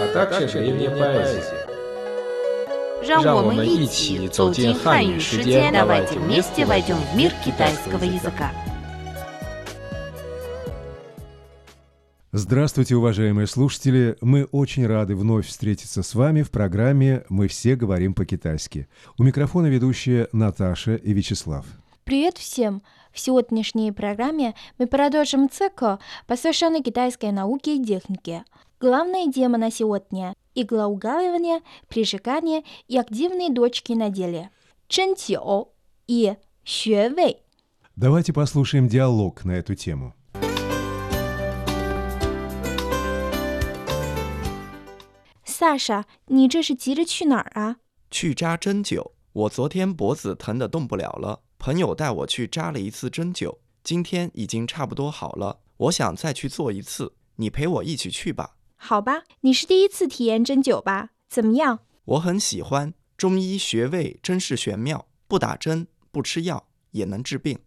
а также древняя поэзия. 让我让我们们一一起起走走进进汉语汉语世世界界， давайте давайте вместе вместе войдем в мир китайского китайского языка. Здравствуйте, уважаемые слушатели! Мы очень рады вновь встретиться с вами в программе «Мы все говорим по-китайски». У микрофона ведущие Наташа и Вячеслав. Привет всем! В сегодняшней программе мы продолжим цикл, посвященный китайской науке и технике. Главная тема на сегодня – иглоугадывание, прижигание и активные дочки на деле. Чэнтио и Xuewei. Давайте послушаем диалог на эту тему. 萨莎，你这是急着去哪儿啊？去扎针灸。我昨天脖子疼得动不了了，朋友带我去扎了一次针灸，今天已经差不多好了。我想再去做一次，你陪我一起去吧。 好吧，你是第一次体验针灸吧？怎么样？我很喜欢，中医穴位真是玄妙，不打针不吃药也能治病。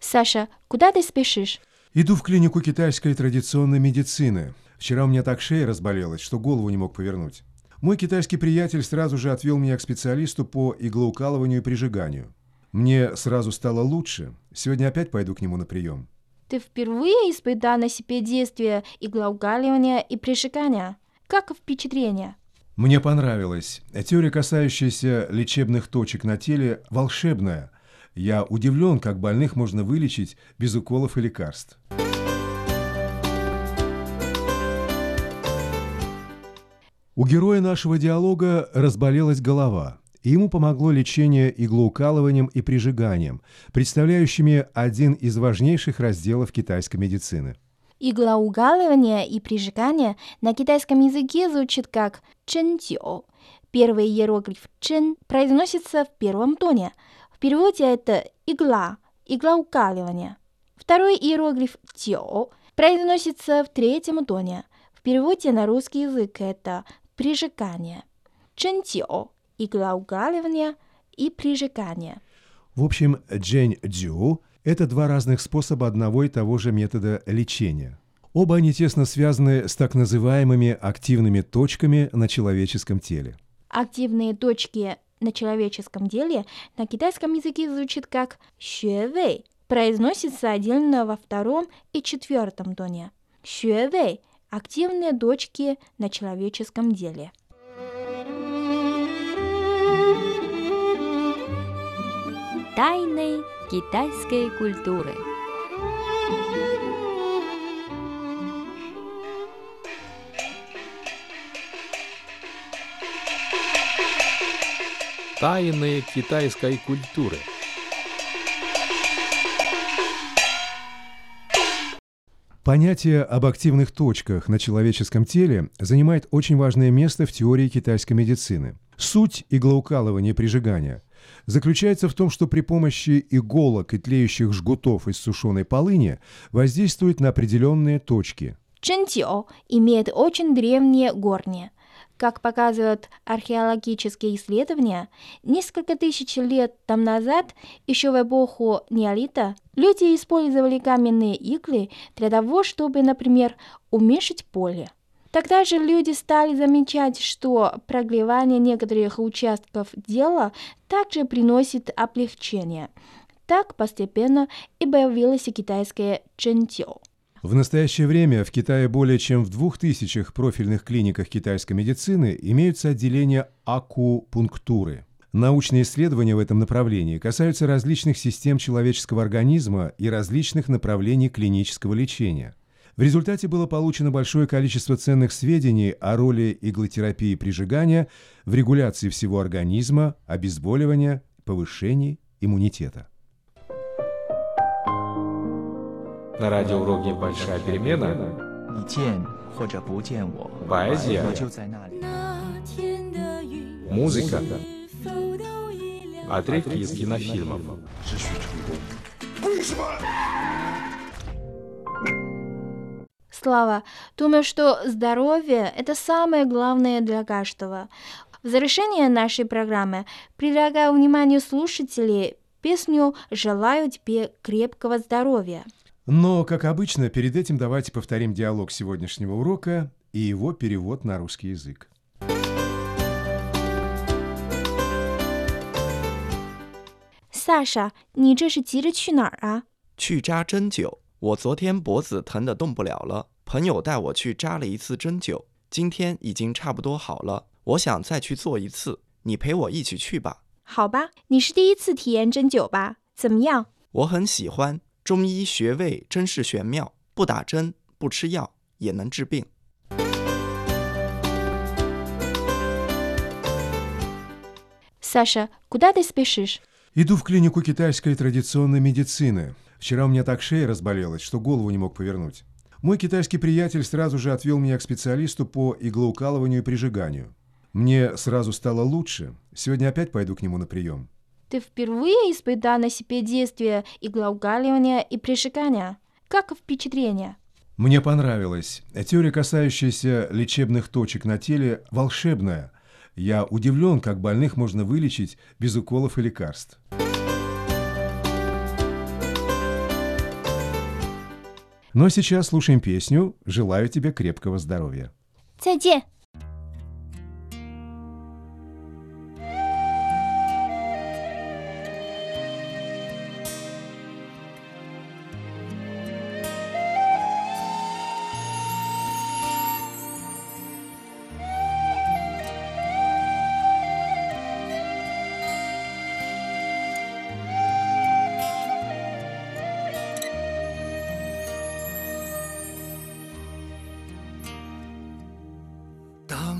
Саша, куда ты спешишь? Иду в клинику китайской традиционной медицины. Вчера у меня так шея разболелась, что голову не мог повернуть. Мой китайский приятель сразу же отвел меня к специалисту по иглоукалыванию и прижиганию. Мне сразу стало лучше. Сегодня опять пойду к нему на прием. Ты впервые испытал на себе действие иглоугадывания и прижигания? Как впечатление? Мне понравилось. Теория, касающаяся лечебных точек на теле, волшебная. Я удивлен, как больных можно вылечить без уколов и лекарств. У героя нашего диалога разболелась голова, и ему помогло лечение иглоукалыванием и прижиганием, представляющими один из важнейших разделов китайской медицины. Иглоугадывание и прижигание на китайском языке звучит как «чэнтио». Первый иероглиф «чэн» произносится в первом тоне. В переводе это «игла», «иглоукаливание». Второй иероглиф «тио» произносится в третьем тоне. В переводе на русский язык это «прижигание». «Чэнтио» – иглоукаливание и прижигание. В общем, джень-дзю – это два разных способа одного и того же метода лечения. Оба они тесно связаны с так называемыми активными точками на человеческом теле. Активные точки на человеческом деле на китайском языке звучит как «xuewei», произносится отдельно во втором и четвертом тоне. «Xuewei» – активные точки на человеческом деле. Тайны китайской культуры. Тайны китайской культуры. Понятие об активных точках на человеческом теле занимает очень важное место в теории китайской медицины. Суть иглоукалывания и прижигания заключается в том, что при помощи иголок и тлеющих жгутов из сушеной полыни воздействует на определенные точки. Чэнтио имеет очень древние корни. Как показывают археологические исследования, несколько тысяч лет там назад, еще в эпоху неолита, люди использовали каменные иглы для того, чтобы, например, уменьшить поле. Тогда же люди стали замечать, что прогревание некоторых участков тела также приносит облегчение. Так постепенно и появилось китайское чэнтио. В настоящее время в Китае более чем в двух тысячах профильных клиниках китайской медицины имеются отделения акупунктуры. Научные исследования в этом направлении касаются различных систем человеческого организма и различных направлений клинического лечения. В результате было получено большое количество ценных сведений о роли иглотерапии прижигания в регуляции всего организма, обезболивания, повышении иммунитета. На радиоуроке «Большая перемена» 你见或者不见我， поэзия, 我就在那里。 музыка, отрывки из кинофильмов. Слава, думаю, что здоровье – это самое главное для каждого. В завершение нашей программы предлагаю вниманию слушателей песню «Желаю тебе крепкого здоровья». Но, как обычно, перед этим давайте повторим диалог сегодняшнего урока и его перевод на русский язык. Саша, 你这是急着去哪儿啊？去扎针灸。 我昨天脖子疼得动不了了，朋友带我去扎了一次针灸，今天已经差不多好了。我想再去做一次，你陪我一起去吧。好吧，你是第一次体验针灸吧？怎么样？我很喜欢，中医穴位真是玄妙，不打针不吃药也能治病。 Саша, куда ты спешишь? Иду в клинику китайской традиционной медицины. Вчера у меня так шея разболелась, что голову не мог повернуть. Мой китайский приятель сразу же отвел меня к специалисту по иглоукалыванию и прижиганию. Мне сразу стало лучше. Сегодня опять пойду к нему на прием. Ты впервые испытал на себе действие иглоукаливания и прижигания? Как впечатление? Мне понравилось. Теория, касающаяся лечебных точек на теле, волшебная. Я удивлен, как больных можно вылечить без уколов и лекарств. Ну а сейчас слушаем песню «Желаю тебе крепкого здоровья». 再见。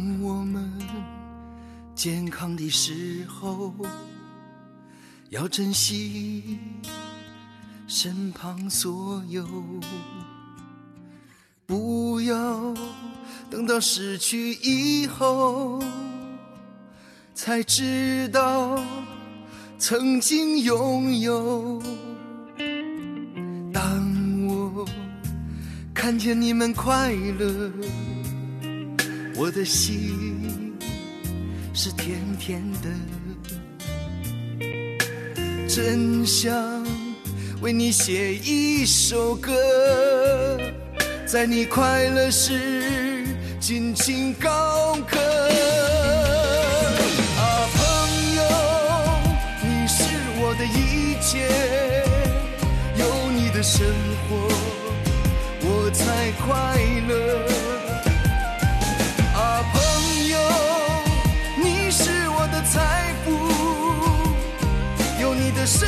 当我们健康的时候，要珍惜身旁所有，不要等到失去以后，才知道曾经拥有。当我看见你们快乐。我的心是甜甜的，真想为你写一首歌，在你快乐时尽情高歌。啊，朋友，你是我的一切，有你的生活，我才快乐。财富，有你的生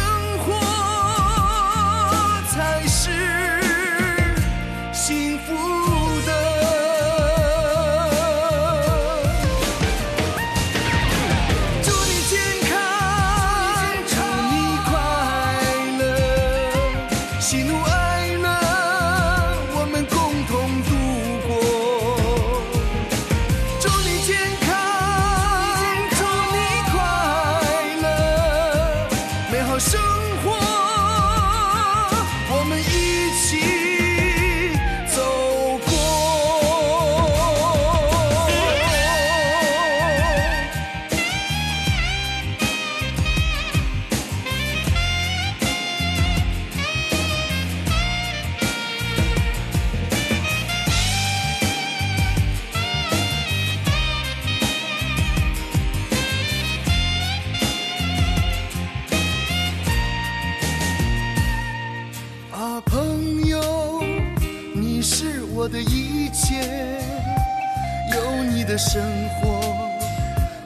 的生活，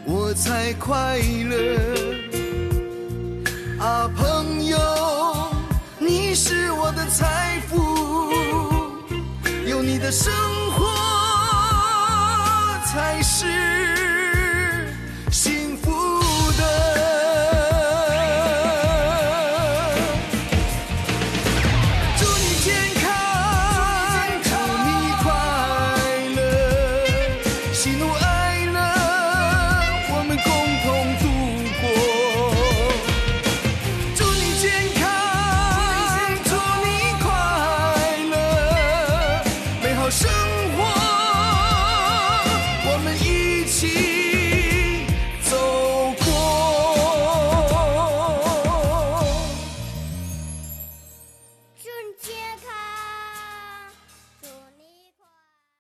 我才快乐。啊，朋友，你是我的财富，有你的生活才是